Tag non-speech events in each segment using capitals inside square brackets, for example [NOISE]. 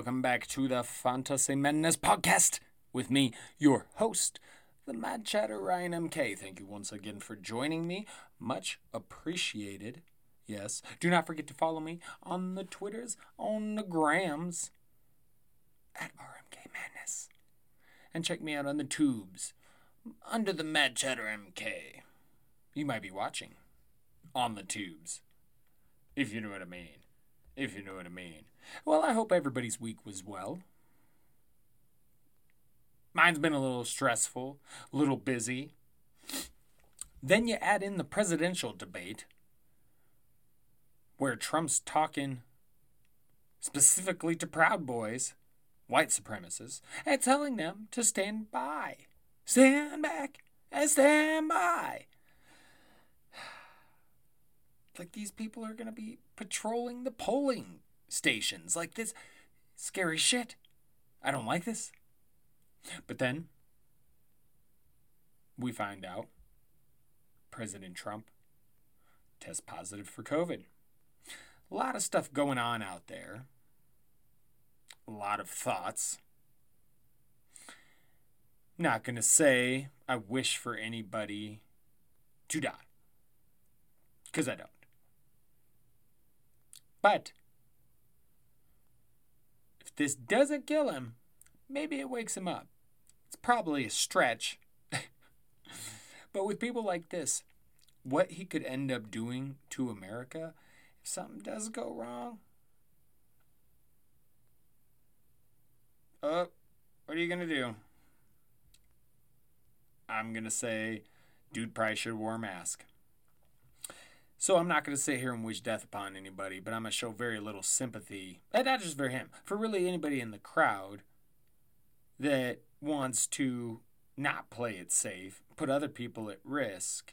welcome back to the Fantasy Madness podcast with me, your host, the Mad Chatter Ryan MK. Thank you once again for joining me. Much appreciated. Yes, do not forget to follow me on the Twitters, on the Grams, at RMK Madness. And check me out on the tubes, under the Mad Chatter MK. You might be watching on the tubes, if you know what I mean. If you know what I mean. Well, I hope everybody's week was well. Mine's been a little stressful, a little busy. Then you add in the presidential debate, where Trump's talking specifically to Proud Boys, white supremacists, and telling them to stand by. Stand back and stand by. [SIGHS] Like these people are going to be patrolling the polling stations like this. Scary shit. I don't like this. But then we find out President Trump tests positive for COVID. A lot of stuff going on out there. A lot of thoughts. Not going to say I wish for anybody to die. Because I don't. But this doesn't kill him, maybe it wakes him up. It's probably a stretch. [LAUGHS] but with people like this, what he could end up doing to America if something does go wrong. Oh, what are you going to do? I'm going to say, dude probably should wear a mask. So I'm not going to sit here and wish death upon anybody, but I'm going to show very little sympathy, and not just for him, for really anybody in the crowd that wants to not play it safe, put other people at risk,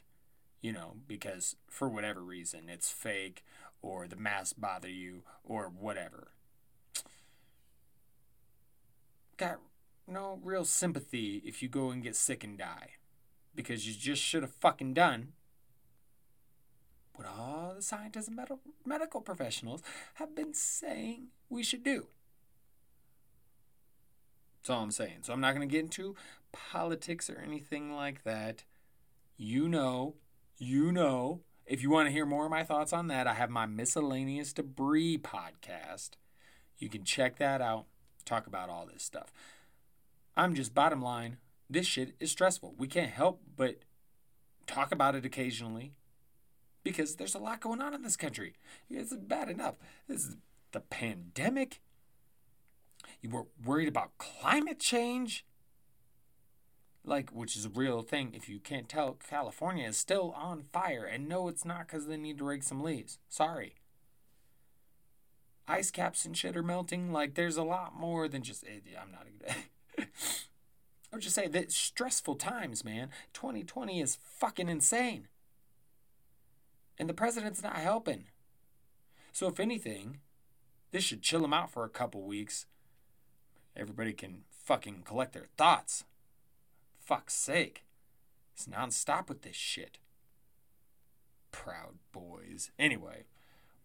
you know, because for whatever reason it's fake or the masks bother you or whatever. Got no real sympathy if you go and get sick and die because you just should have fucking done what all the scientists and med- medical professionals have been saying we should do. That's all I'm saying. So I'm not going to get into politics or anything like that. You know, you know. If you want to hear more of my thoughts on that, I have my miscellaneous debris podcast. You can check that out. Talk about all this stuff. I'm just bottom line. This shit is stressful. We can't help but talk about it occasionally because there's a lot going on in this country. It's bad enough. This is the pandemic. You were worried about climate change. Like, which is a real thing. If you can't tell, California is still on fire. And no, it's not because they need to rake some leaves. Sorry. Ice caps and shit are melting. Like, there's a lot more than just. Eh, I'm not. A good idea. I would just say that stressful times, man. 2020 is fucking insane. And the president's not helping. So, if anything, this should chill him out for a couple weeks. Everybody can fucking collect their thoughts. Fuck's sake. It's nonstop with this shit. Proud boys. Anyway,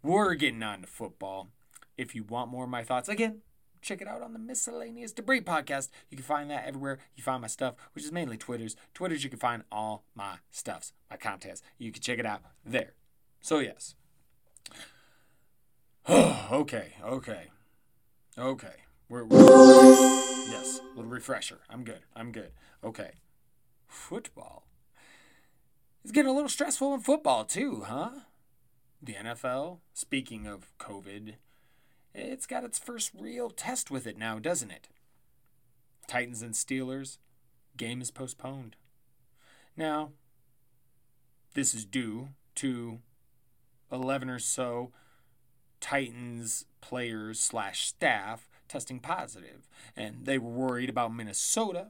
we're getting on to football. If you want more of my thoughts, again, check it out on the Miscellaneous Debris podcast. You can find that everywhere you find my stuff, which is mainly Twitter's. Twitter's, you can find all my stuffs, my contests. You can check it out there. So, yes. [SIGHS] okay, okay, okay. We're, we're, yes, little refresher. I'm good. I'm good. Okay. Football. It's getting a little stressful in football, too, huh? The NFL, speaking of COVID, it's got its first real test with it now, doesn't it? Titans and Steelers, game is postponed. Now, this is due to 11 or so Titans players slash staff testing positive, and they were worried about Minnesota,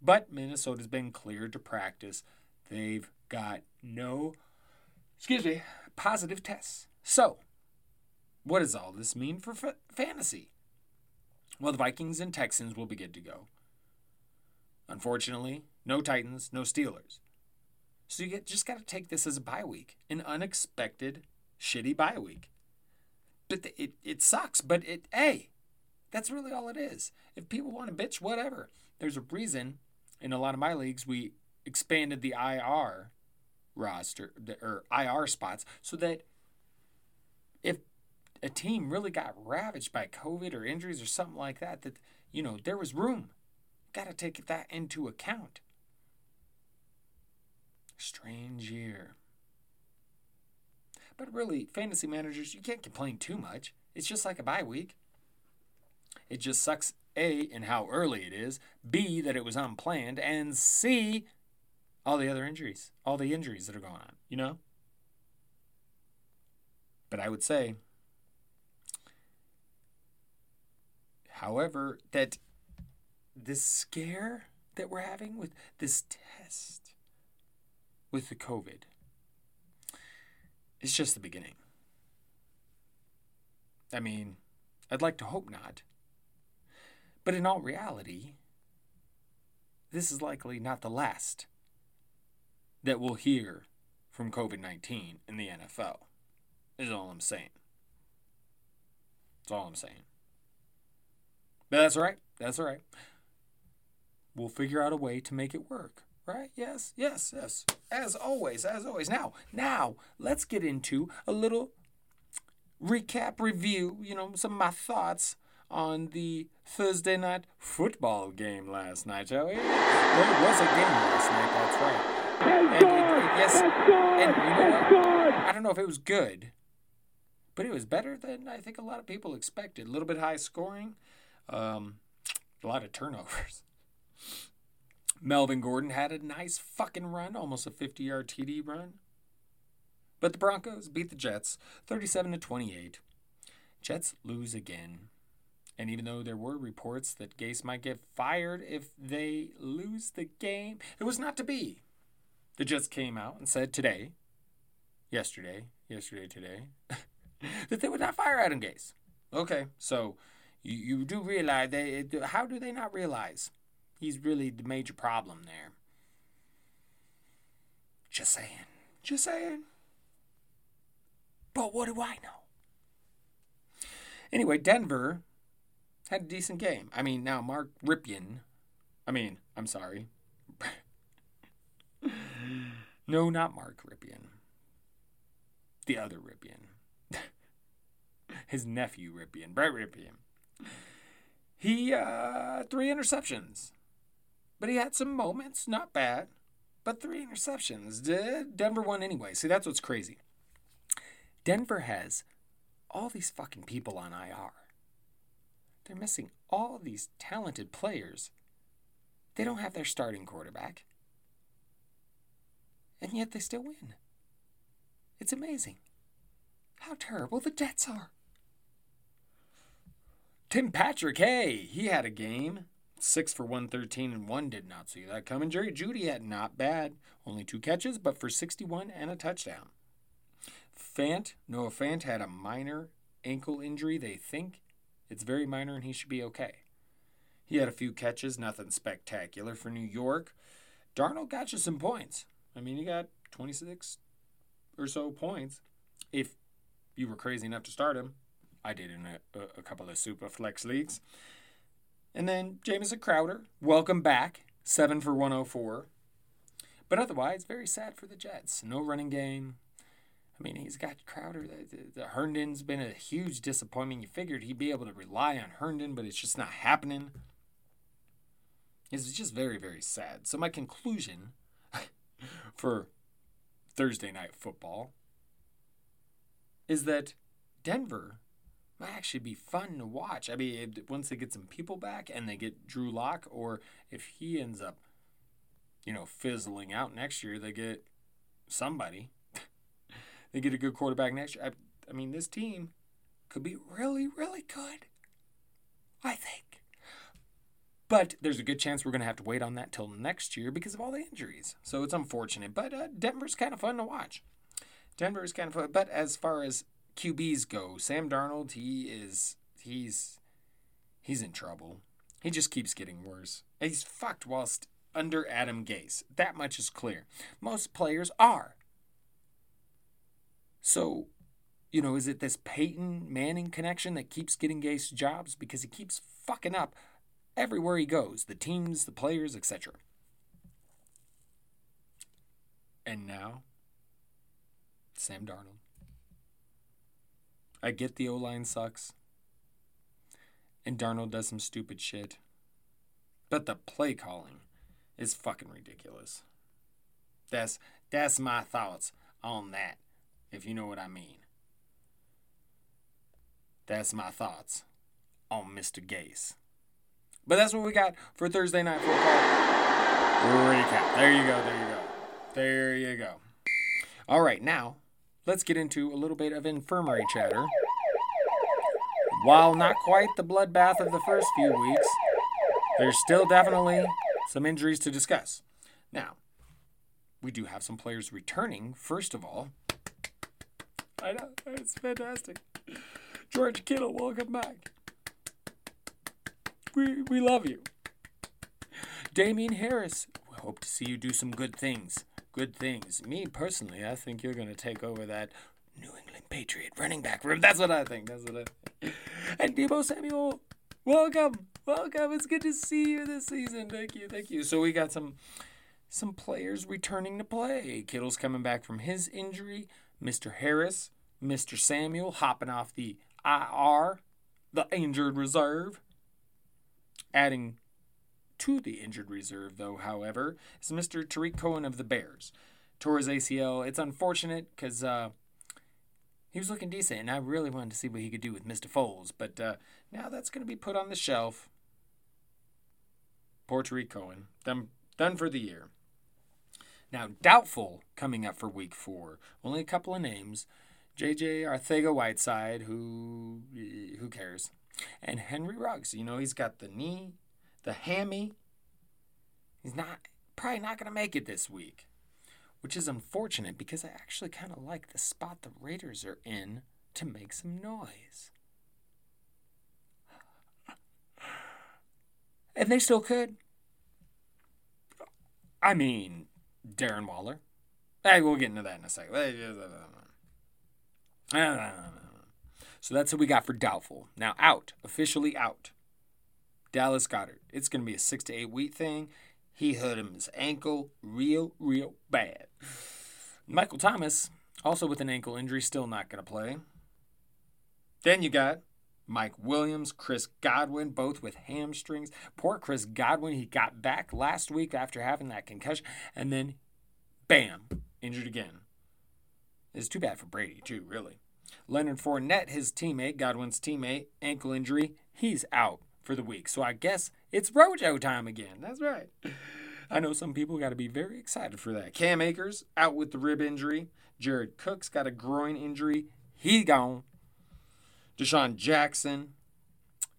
but Minnesota's been cleared to practice. They've got no, excuse me, positive tests. So, what does all this mean for f- fantasy? Well, the Vikings and Texans will be good to go. Unfortunately, no Titans, no Steelers. So you get, just got to take this as a bye week, an unexpected, shitty bye week. But it, it sucks. But it, hey, That's really all it is. If people want to bitch, whatever. There's a reason in a lot of my leagues we expanded the IR roster or IR spots so that if a team really got ravaged by COVID or injuries or something like that, that you know there was room. Got to take that into account. Strange year. But really, fantasy managers, you can't complain too much. It's just like a bye week. It just sucks A, in how early it is, B, that it was unplanned, and C, all the other injuries, all the injuries that are going on, you know? But I would say, however, that this scare that we're having with this test with the COVID It's just the beginning. I mean, I'd like to hope not. But in all reality, this is likely not the last that we'll hear from COVID 19 in the NFL, is all I'm saying. That's all I'm saying. But that's all right. That's all right. We'll figure out a way to make it work. Right? Yes, yes, yes. As always, as always. Now, now, let's get into a little recap review, you know, some of my thoughts on the Thursday night football game last night, shall we? There was a game last night, that's right. And, and, and yes, and you know what? I don't know if it was good, but it was better than I think a lot of people expected. A little bit high scoring, um, a lot of turnovers. Melvin Gordon had a nice fucking run, almost a 50 yard TD run. But the Broncos beat the Jets 37 to 28. Jets lose again. And even though there were reports that Gase might get fired if they lose the game, it was not to be. The Jets came out and said today, yesterday, yesterday, today, [LAUGHS] that they would not fire Adam Gase. Okay, so you, you do realize they how do they not realize he's really the major problem there? Just saying, just saying. But what do I know? Anyway, Denver had a decent game. I mean, now Mark Rypien, I mean, I'm sorry. [LAUGHS] no, not Mark Rypien. The other Rypien. [LAUGHS] His nephew Rypien, Brett Rypien. He, uh, three interceptions. But he had some moments, not bad. But three interceptions. Denver won anyway. See, that's what's crazy. Denver has all these fucking people on IR. They're missing all these talented players. They don't have their starting quarterback. And yet they still win. It's amazing how terrible the Jets are. Tim Patrick, hey, he had a game. Six for 113 and one did not see that coming. Jerry Jeudy had not bad. Only two catches, but for 61 and a touchdown. Fant, Noah Fant had a minor ankle injury, they think. It's very minor and he should be okay. He had a few catches, nothing spectacular for New York. Darnold got you some points. I mean, he got 26 or so points. If you were crazy enough to start him, I did in a, a couple of super flex leagues. And then Jamison Crowder, welcome back, 7 for 104. But otherwise, very sad for the Jets. No running game, I mean, he's got Crowder. The, the, the Herndon's been a huge disappointment. You figured he'd be able to rely on Herndon, but it's just not happening. It's just very, very sad. So, my conclusion [LAUGHS] for Thursday night football is that Denver might actually be fun to watch. I mean, once they get some people back and they get Drew Lock, or if he ends up, you know, fizzling out next year, they get somebody [LAUGHS] they get a good quarterback next year. I, I mean, this team could be really, really good. I think. But there's a good chance we're going to have to wait on that till next year because of all the injuries. So it's unfortunate. But uh, Denver's kind of fun to watch. Denver is kind of fun. But as far as QBs go, Sam Darnold, he is he's he's in trouble. He just keeps getting worse. He's fucked whilst under Adam Gase. That much is clear. Most players are. So you know, is it this Peyton Manning connection that keeps getting Gase jobs because he keeps fucking up everywhere he goes, the teams, the players, etc. And now, Sam Darnold. I get the O line sucks, and Darnold does some stupid shit, but the play calling is fucking ridiculous. That's that's my thoughts on that, if you know what I mean. That's my thoughts on Mr. Gase. But that's what we got for Thursday night football recap. There you go. There you go. There you go. All right, now let's get into a little bit of infirmary chatter. While not quite the bloodbath of the first few weeks, there's still definitely some injuries to discuss. Now, we do have some players returning, first of all. I know, it's fantastic. George Kittle, welcome back. We, we love you. Damien Harris, we hope to see you do some good things. Good things. Me personally, I think you're going to take over that New England Patriot running back room. That's what I think. That's what I think. And Deebo Samuel, welcome. Welcome. It's good to see you this season. Thank you. Thank you. So we got some some players returning to play. Kittle's coming back from his injury. Mr. Harris, Mr. Samuel hopping off the IR, the injured reserve. Adding to the injured reserve, though, however, is Mr. Tarik Cohen of the Bears. Tore his ACL. It's unfortunate because uh, he was looking decent, and I really wanted to see what he could do with Mr. Foles. But uh, now that's going to be put on the shelf. Poor Tarik Cohen. Done, done for the year. Now, doubtful coming up for week four. Only a couple of names. JJ Arcega-Whiteside, who who cares? And Henry Ruggs. You know, he's got the knee, the hammy. He's not probably not gonna make it this week. Which is unfortunate because I actually kinda like the spot the Raiders are in to make some noise. And they still could. I mean, Darren Waller. Hey, we'll get into that in a second. So that's what we got for doubtful. Now out, officially out. Dallas Goedert. It's gonna be a six to eight week thing. He hurt him his ankle real, real bad. Michael Thomas, also with an ankle injury, still not gonna play. Then you got Mike Williams, Chris Godwin, both with hamstrings. Poor Chris Godwin, he got back last week after having that concussion, and then bam, injured again. It's too bad for Brady, too, really. Leonard Fournette, his teammate, Godwin's teammate, ankle injury, he's out for the week. So I guess it's Rojo time again. That's right. I know some people got to be very excited for that. Cam Akers out with the rib injury. Jared Cook's got a groin injury. He gone. DeSean Jackson,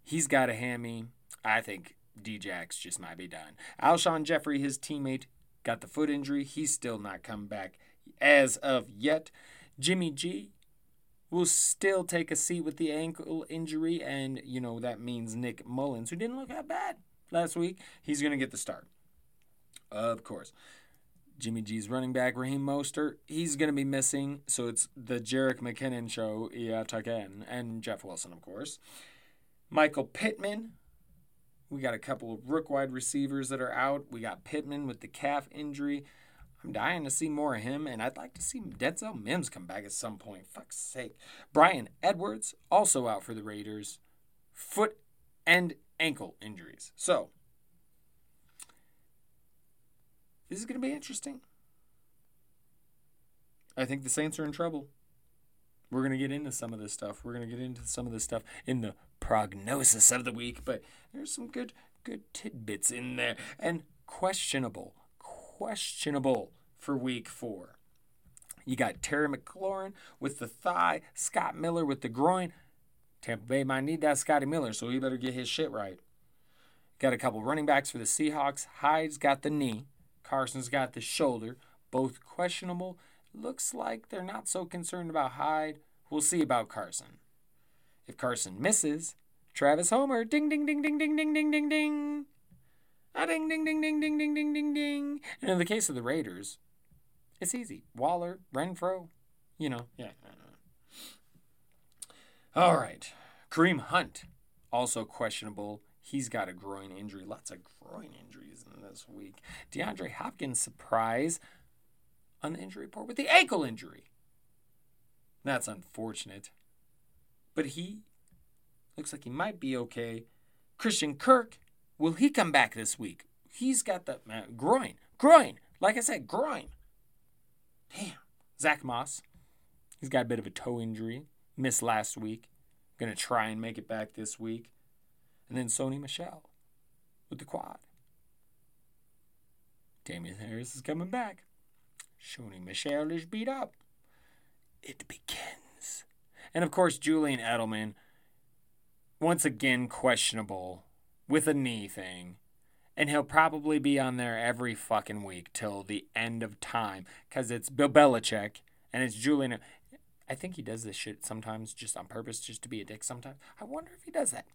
he's got a hammy. I think Djax just might be done. Alshon Jeffery, his teammate, got the foot injury. He's still not come back as of yet. Jimmy G will still take a seat with the ankle injury, and you know that means Nick Mullens, who didn't look that bad last week, he's to get the start. Of course. Jimmy G's running back, Raheem Mostert, he's to be missing. So it's the Jerick McKinnon show yet again. And Jeff Wilson, of course. Michael Pittman. We got a couple of rook wide receivers that are out. We got Pittman with the calf injury. I'm dying to see more of him, and I'd like to see Denzel Mims come back at some point. Fuck's sake. Bryan Edwards, also out for the Raiders. Foot and ankle injuries. So, this is going to be interesting. I think the Saints are in trouble. We're going to get into some of this stuff. We're going to get into some of this stuff in the prognosis of the week, but there's some good good tidbits in there and questionable questionable for week 4. You got Terry McLaurin with the thigh, Scott Miller with the groin. Tampa Bay might need that Scotty Miller, so he better get his shit right. Got a couple running backs for the Seahawks. Hyde's got the knee. Carson's got the shoulder, both questionable. Looks like they're not so concerned about Hyde. We'll see about Carson. If Carson misses, Travis Homer, ding ding ding ding ding ding ding ding ding. Ah, ding ding ding ding ding ding ding ding ding. And in the case of the Raiders, it's easy. Waller, Renfrow, you know, yeah. All right. Kareem Hunt, also questionable. He's got a groin injury. Lots of groin injuries in this week. DeAndre Hopkins, surprise on the injury report with the ankle injury. That's unfortunate. But he looks like he might be okay. Christian Kirk, will he come back this week? He's got the uh, groin. Groin. Like I said, groin. Damn. Zack Moss, he's got a bit of a toe injury. Missed last week. Gonna try and make it back this week. And then Sony Michel with the quad. Damien Harris is coming back. Sony Michel is beat up. It begins. And of course, Julian Edelman, once again questionable with a knee thing. And he'll probably be on there every fucking week till the end of time because it's Bill Belichick and it's Julian. I think he does this shit sometimes just on purpose, just to be a dick sometimes. I wonder if he does that.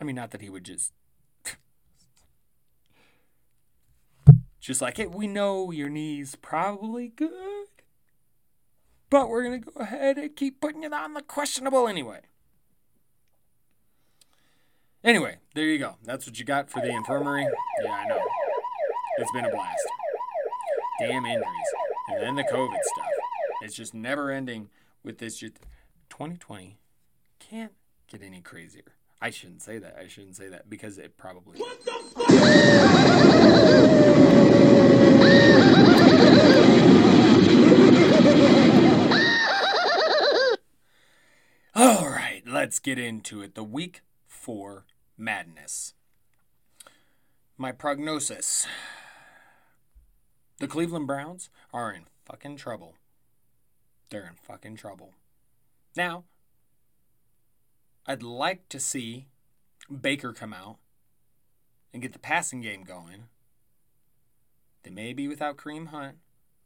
I mean, not that he would just. [LAUGHS] just like it, we know your knee's probably good. But we're going to go ahead and keep putting it on the questionable anyway. Anyway, there you go. That's what you got for the infirmary. Yeah, I know. It's been a blast. Damn injuries. And then the COVID stuff. It's just never ending with this. Just 2020 can't get any crazier. I shouldn't say that. I shouldn't say that because it probably. What the All right, let's get into it. The week four madness. My prognosis the Cleveland Browns are in fucking trouble. They're in fucking trouble. Now, I'd like to see Baker come out and get the passing game going. They may be without Kareem Hunt.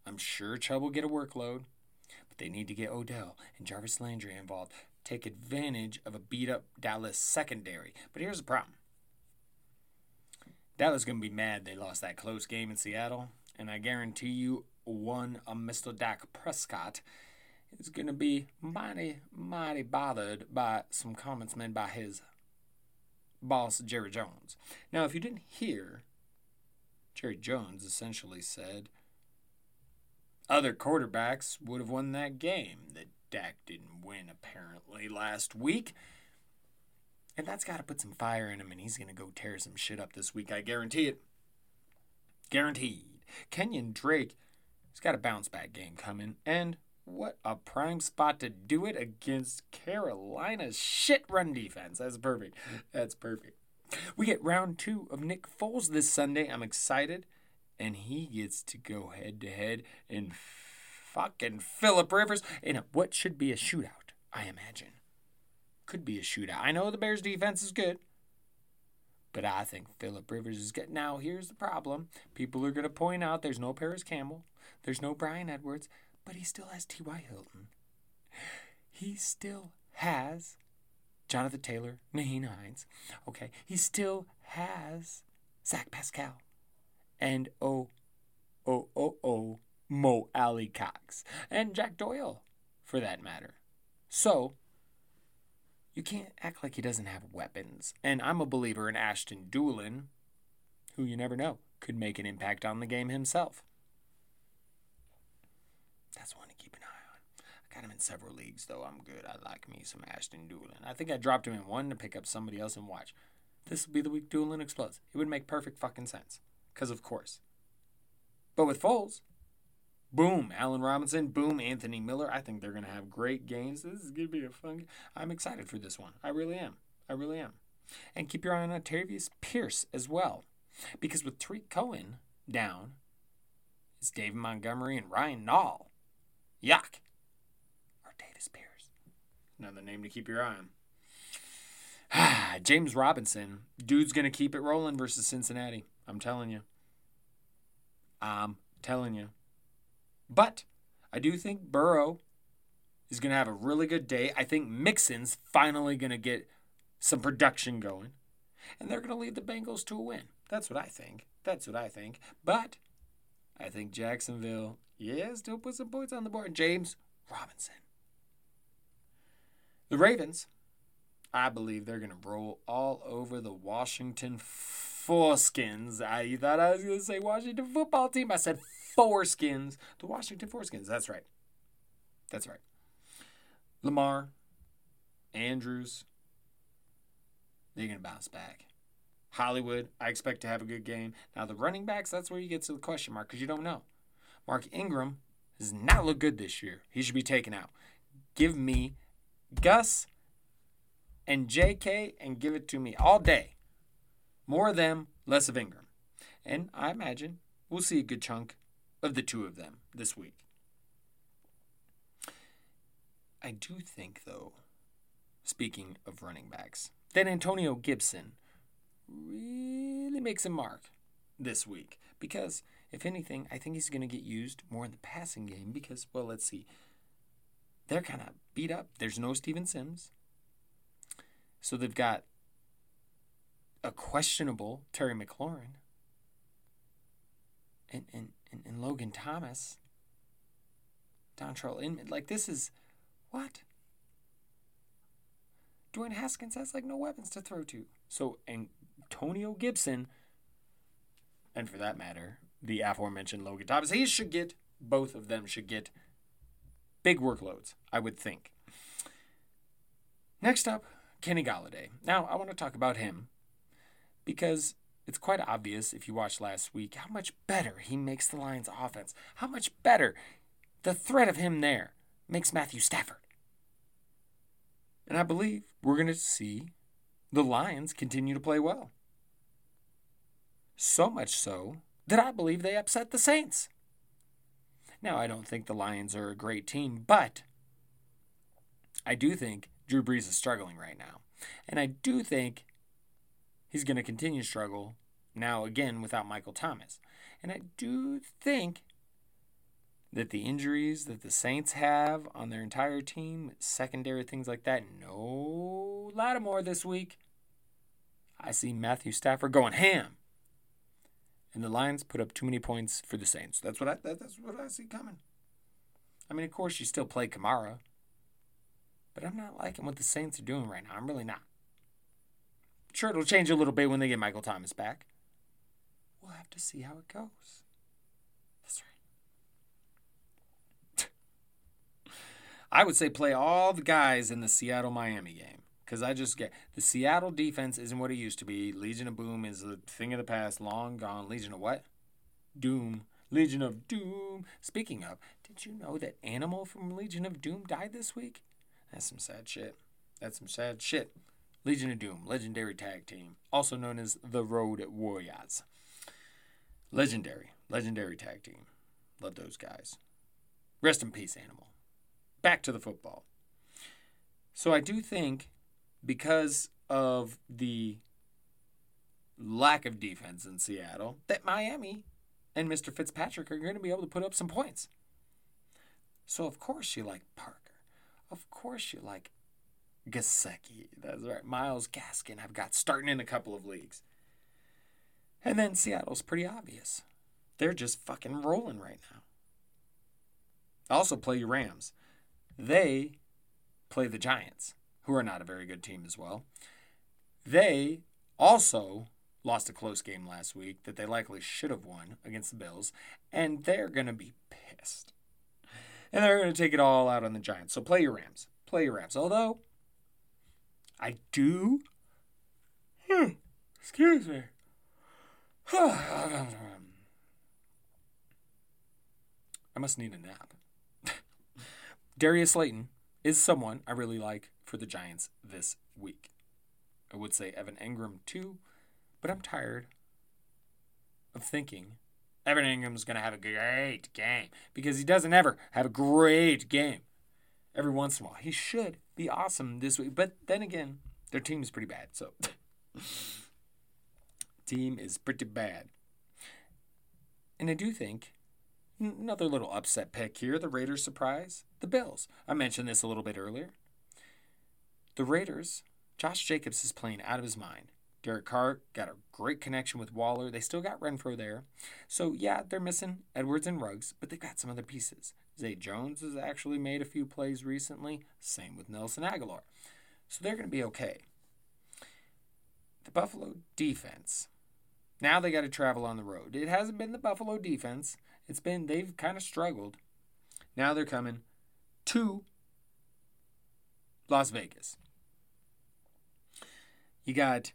I'm sure Chubb will get a workload, but they need to get Odell and Jarvis Landry involved take advantage of a beat up Dallas secondary. But here's the problem Dallas is going to be mad they lost that close game in Seattle. And I guarantee you, one of Mr. Dak Prescott is going to be mighty, mighty bothered by some comments made by his boss, Jerry Jones. Now, if you didn't hear, Jerry Jones essentially said other quarterbacks would have won that game. That Dak didn't win apparently last week. And that's got to put some fire in him, and he's going to go tear some shit up this week. I guarantee it. Guaranteed. Kenyan Drake has got a bounce back game coming, and what a prime spot to do it against Carolina's shit run defense. That's perfect. That's perfect. We get round two of Nick Foles this Sunday. I'm excited. And he gets to go head to head and fucking Philip Rivers in a, what should be a shootout, I imagine. Could be a shootout. I know the Bears defense is good, but I think Philip Rivers is good. Now, here's the problem. People are going to point out there's no Parris Campbell, there's no Bryan Edwards, but he still has T.Y. Hilton. He still has Jonathan Taylor, Nyheim Hines. Okay, he still has Zach Pascal. And oh, oh, oh, oh, Mo Alie-Cox, and Jack Doyle, for that matter. So, you can't act like he doesn't have weapons. And I'm a believer in Ashton Dulin, who you never know could make an impact on the game himself. That's one to keep an eye on. I got him in several leagues, though. I'm good. I like me some Ashton Dulin. I think I dropped him in one to pick up somebody else and watch. This will be the week Dulin explodes. It would make perfect fucking sense. Because, of course. But with Foles, Boom, Allen Robinson. Boom, Anthony Miller. I think they're going to have great games. This is going to be a fun. I'm excited for this one. I really am. I really am. And keep your eye on Artavis Pierce as well, because with Tarik Cohen down, it's David Montgomery and Ryan Nall. Yuck. Artavis Pierce. Another name to keep your eye on. [SIGHS] James Robinson. Dude's going to keep it rolling versus Cincinnati. I'm telling you. I'm telling you. But I do think Burrow is going to have a really good day. I think Mixon's finally going to get some production going. And they're going to lead the Bengals to a win. That's what I think. That's what I think. But I think Jacksonville, yeah, still put some points on the board. James Robinson. The Ravens, I believe they're going to roll all over the Washington Foreskins. I thought I was going to say Washington football team. I said Foreskins. The Washington Foreskins. That's right. That's right. Lamar, Andrews, they're going to bounce back. Hollywood, I expect to have a good game. Now, the running backs, that's where you get to the question mark because you don't know. Mark Ingram does not look good this year. He should be taken out. Give me Gus and JK and give it to me all day. More of them, less of Ingram. And I imagine we'll see a good chunk of the two of them this week. I do think, though, speaking of running backs, that Antonio Gibson really makes a mark this week. Because, if anything, I think he's going to get used more in the passing game because, well, let's see. They're kind of beat up. There's no Steven Sims. So they've got a questionable Terry McLaurin and, and, and, and Logan Thomas. Dontrelle Inman. Like, this is what? Dwayne Haskins has like no weapons to throw to. So Antonio Gibson, and for that matter, the aforementioned Logan Thomas, he should get both of them should get big workloads, I would think. Next up, Kenny Golladay. Now, I want to talk about him because it's quite obvious if you watched last week how much better he makes the Lions offense. How much better the threat of him there makes Matthew Stafford. And I believe we're going to see the Lions continue to play well. So much so that I believe they upset the Saints. Now, I don't think the Lions are a great team, but I do think Drew Brees is struggling right now. And I do think he's going to continue to struggle now again without Michael Thomas. And I do think that the injuries that the Saints have on their entire team, secondary things like that, no Lattimore this week. I see Matthew Stafford going ham. And the Lions put up too many points for the Saints. That's what I that's what I see coming. I mean, of course, you still play Kamara. But I'm not liking what the Saints are doing right now. I'm really not. Sure, it'll change a little bit when they get Michael Thomas back. We'll have to see how it goes. That's right. [LAUGHS] I would say play all the guys in the Seattle Miami game. Because I just get the Seattle defense isn't what it used to be. Legion of Boom is a thing of the past, long gone. Legion of what? Doom. Legion of Doom. Speaking of, did you know that Animal from Legion of Doom died this week? That's some sad shit. That's some sad shit. Legion of Doom, legendary tag team, also known as the Road Warriors. Legendary, legendary tag team. Love those guys. Rest in peace, Animal. Back to the football. So I do think because of the lack of defense in Seattle that Miami and Mr. Fitzpatrick are going to be able to put up some points. So of course you like Parker. of course you like Gesicki. That's right. Myles Gaskin I've got starting in a couple of leagues. And then Seattle's pretty obvious. They're just fucking rolling right now. Also play your Rams. They play the Giants, who are not a very good team as well. They also lost a close game last week that they likely should have won against the Bills, and they're going to be pissed and they're going to take it all out on the Giants. So play your Rams. Play your Rams. Although, I do. Hmm, excuse me. [SIGHS] I must need a nap. [LAUGHS] Darius Slayton is someone I really like for the Giants this week. I would say Evan Engram too, but I'm tired of thinking Evan Engram's going to have a great game because he doesn't ever have a great game. Every once in a while, he should be awesome this week. But then again, their team is pretty bad. So, [LAUGHS] team is pretty bad. And I do think another little upset pick here the Raiders surprise the Bills. I mentioned this a little bit earlier. The Raiders, Josh Jacobs is playing out of his mind. Derek Carr got a great connection with Waller. They still got Renfrow there. So, yeah, they're missing Edwards and Ruggs, but they've got some other pieces. Zay Jones has actually made a few plays recently. Same with Nelson Agholor. So they're going to be okay. The Buffalo defense. Now they got to travel on the road. It hasn't been the Buffalo defense. It's been, they've kind of struggled. Now they're coming to Las Vegas. You got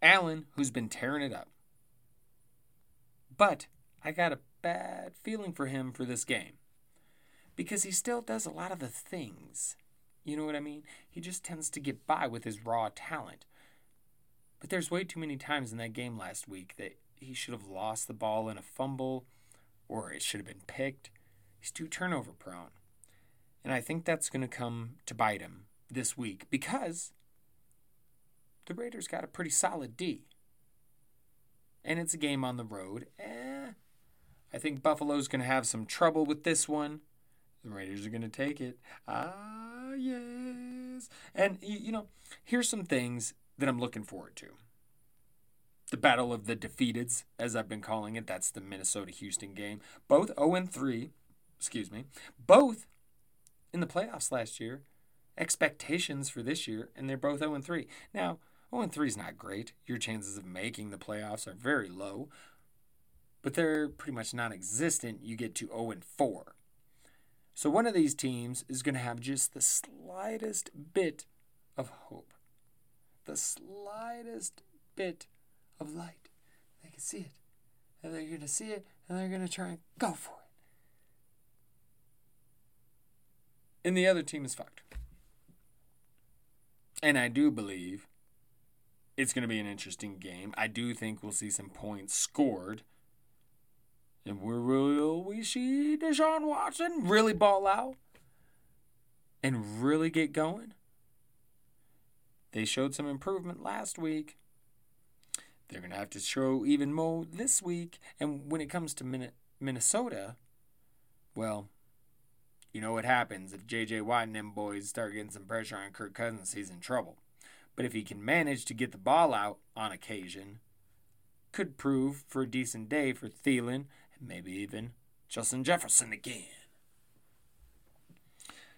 Allen, who's been tearing it up. But I got a bad feeling for him for this game because he still does a lot of the things. You know what I mean? He just tends to get by with his raw talent. But there's way too many times in that game last week that he should have lost the ball in a fumble or it should have been picked. He's too turnover prone. And I think that's going to come to bite him this week because the Raiders got a pretty solid D. And it's a game on the road. Eh, I think Buffalo's going to have some trouble with this one. The Raiders are going to take it. Ah, yes. And, you know, here's some things that I'm looking forward to. The Battle of the Defeateds, as I've been calling it. That's the Minnesota Houston game. Both 0 3, excuse me, both in the playoffs last year. Expectations for this year, and they're both 0 3. Now, 0 3 is not great. Your chances of making the playoffs are very low, but they're pretty much non existent. You get to 0 and 4. So one of these teams is going to have just the slightest bit of hope, the slightest bit of light. They can see it, and they're going to see it, and they're going to try and go for it. And the other team is fucked. And I do believe it's going to be an interesting game. I do think we'll see some points scored. And will oh, we see Deshaun Watson really ball out and really get going? They showed some improvement last week. They're going to have to show even more this week. And when it comes to Minnesota, well, you know what happens if J.J. Watt and them boys start getting some pressure on Kirk Cousins, he's in trouble. But if he can manage to get the ball out on occasion, could prove for a decent day for Thielen and maybe even Justin Jefferson again.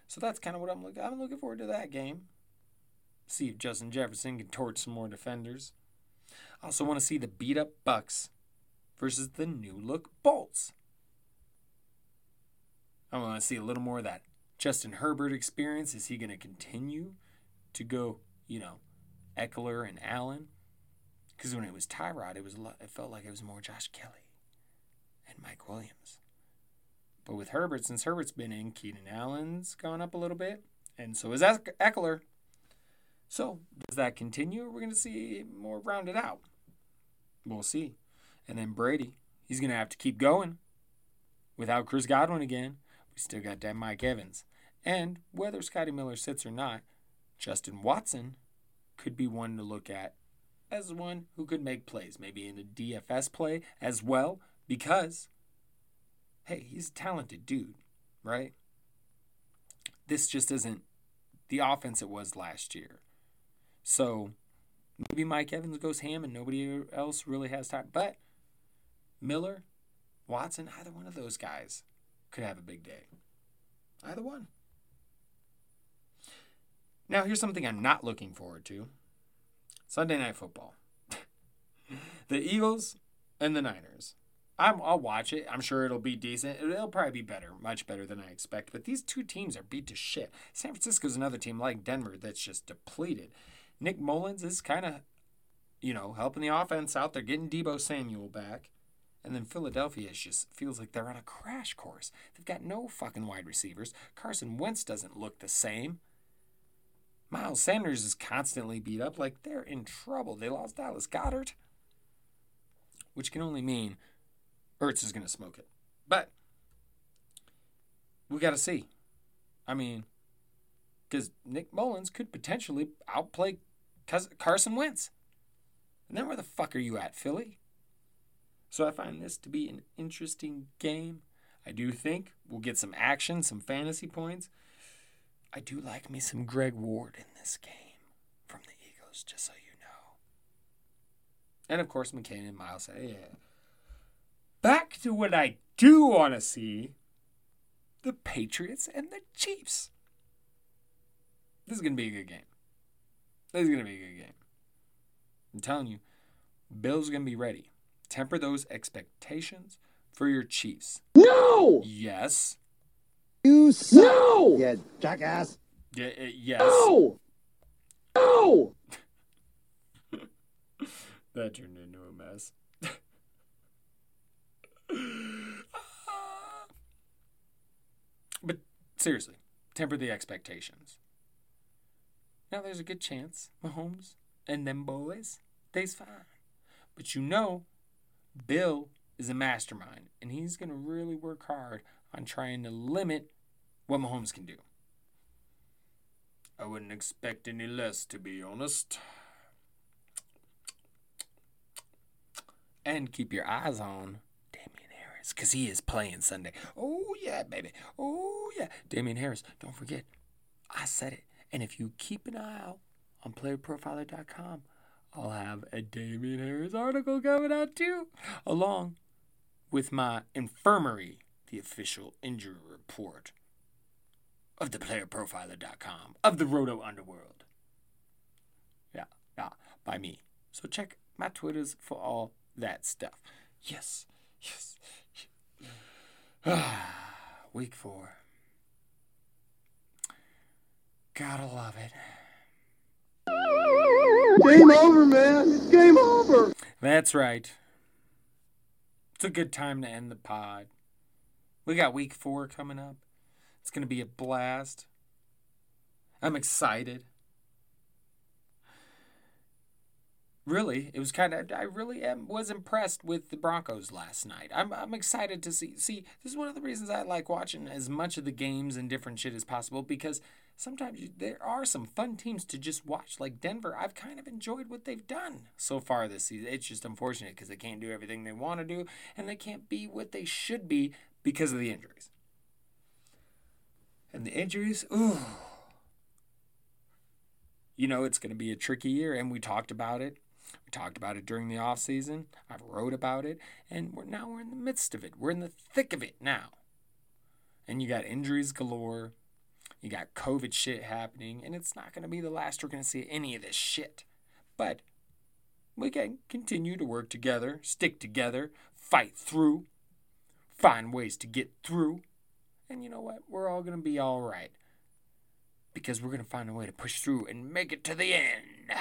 So that's kind of what I'm looking. I'm looking forward to that game. See if Justin Jefferson can torch some more defenders. I also want to see the beat up Bucks versus the new look Bolts. I want to see a little more of that Justin Herbert experience. Is he going to continue to go, you know, Ekeler and Allen? Because when it was Tyrod, it was it felt like it was more Josh Kelley and Mike Williams. But with Herbert, since Herbert's been in, Keenan Allen's gone up a little bit, and so is Ekeler. So does that continue? We're going to see more rounded out. We'll see. And then Brady, he's going to have to keep going without Chris Godwin again. We still got that Mike Evans. And whether Scotty Miller sits or not, Justin Watson could be one to look at as one who could make plays, maybe in a DFS play as well, because, hey, he's a talented dude, right? This just isn't the offense it was last year. So maybe Mike Evans goes ham and nobody else really has time. But Miller, Watson, either one of those guys could have a big day. Either one. Now, here's something I'm not looking forward to Sunday Night Football. [LAUGHS] the Eagles and the Niners. I will watch it. I'm sure it'll be decent. It'll probably be better, much better than I expect. But these two teams are beat to shit. San Francisco's another team like Denver that's just depleted. Nick Mullens is kind of, you know, helping the offense out. They're getting Deebo Samuel back. And then Philadelphia just feels like they're on a crash course. They've got no fucking wide receivers. Carson Wentz doesn't look the same. Miles Sanders is constantly beat up. Like they're in trouble. They lost Dallas Goedert, which can only mean Ertz is going to smoke it. But we got to see. I mean, because Nick Mullens could potentially outplay Carson Wentz. And then where the fuck are you at, Philly? So I find this to be an interesting game. I do think we'll get some action, some fantasy points. I do like me some Greg Ward in this game from the Eagles, just so you know. And of course, McCain and Miles say, yeah. Back to what I do want to see the Patriots and the Chiefs. This is going to be a good game. This is going to be a good game. I'm telling you, Bill's going to be ready. Temper those expectations for your Chiefs. No! Yes. You suck. No! You jackass. Yeah, uh, yes. No! No! [LAUGHS] that turned into a mess. But seriously, temper the expectations. Now there's a good chance Mahomes and them boys, they's fine. But you know, Bill is a mastermind, and he's gonna really work hard on trying to limit what Mahomes can do. I wouldn't expect any less, to be honest. And keep your eyes on Harris, because he is playing Sunday. Oh, yeah, baby. Oh, yeah. Damien Harris, don't forget, I said it. And if you keep an eye out on playerprofiler.com, I'll have a Damien Harris article coming out too, along with my infirmary, the official injury report of the playerprofiler.com, of the Roto Underworld. Yeah, yeah, by me. So check my Twitters for all that stuff. Yes, yes. [SIGHS] Week four. Gotta love it. Game over, man. It's game over. That's right. It's a good time to end the pod. We got week four coming up. It's going to be a blast. I'm excited. Really, it was kind of. I really am, was impressed with the Broncos last night. I'm, I'm excited to see. See, this is one of the reasons I like watching as much of the games and different shit as possible because sometimes you, there are some fun teams to just watch. Like Denver, I've kind of enjoyed what they've done so far this season. It's just unfortunate because they can't do everything they want to do and they can't be what they should be because of the injuries. And the injuries, ooh. You know, it's going to be a tricky year, and we talked about it. We talked about it during the off season. I've wrote about it, and we're now we're in the midst of it. We're in the thick of it now. And you got injuries galore. You got COVID shit happening, and it's not going to be the last we're going to see any of this shit. But we can continue to work together, stick together, fight through, find ways to get through. And you know what? We're all going to be all right. Because we're going to find a way to push through and make it to the end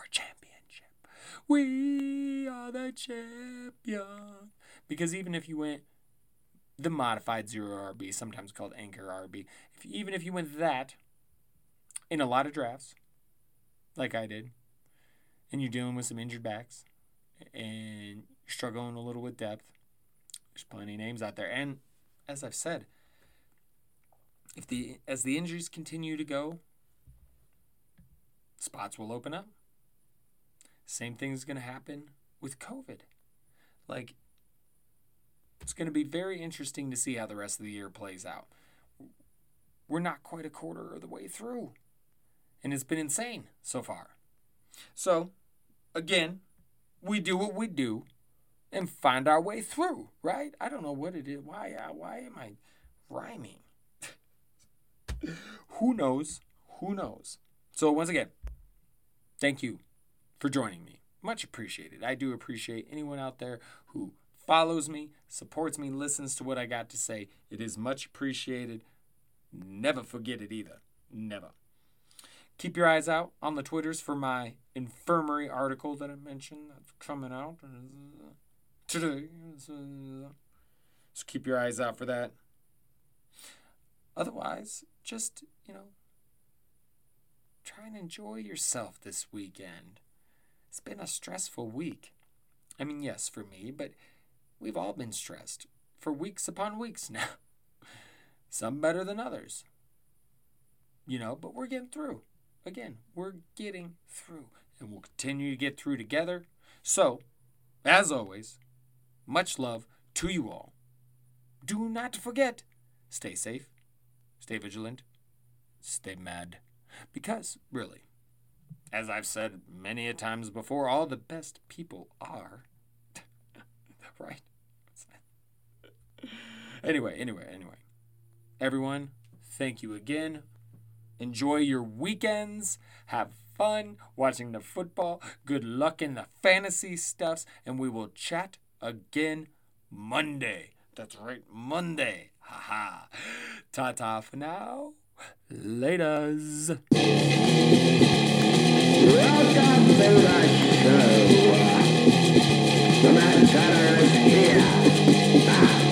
for a championship. We are the champion. Because even if you went the modified zero RB, sometimes called anchor RB, if, even if you went that in a lot of drafts, like I did, and you're dealing with some injured backs, and struggling a little with depth, there's plenty of names out there. And as I've said, if the as the injuries continue to go, spots will open up. Same thing is going to happen with COVID. Like it's going to be very interesting to see how the rest of the year plays out. We're not quite a quarter of the way through. And it's been insane so far. So, again, we do what we do and find our way through, right? I don't know what it is. Why uh, why am I rhyming? [LAUGHS] Who knows? Who knows? So once again, thank you for joining me. Much appreciated. I do appreciate anyone out there who follows me, supports me, listens to what I got to say. It is much appreciated. Never forget it either. Never. Keep your eyes out on the Twitters for my infirmary article that I mentioned that's coming out today. So keep your eyes out for that. Otherwise, just, you know, try and enjoy yourself this weekend. It's been a stressful week. I mean, yes, for me, but we've all been stressed for weeks upon weeks [LAUGHS] now. Some better than others. You know, but we're getting through. Again, we're getting through, and we'll continue to get through together. So, as always, much love to you all. Do not forget, stay safe, stay vigilant, stay mad. Because, really, as I've said many a times before, all the best people are. [LAUGHS] right? [LAUGHS] Anyway, anyway, anyway. Everyone, thank you again. Enjoy your weekends. Have fun watching the football. Good luck in the fantasy stuffs. And we will chat again Monday. That's right, Monday. Haha. Ta ta for now. Laters. Welcome to the show. The is here. Ah.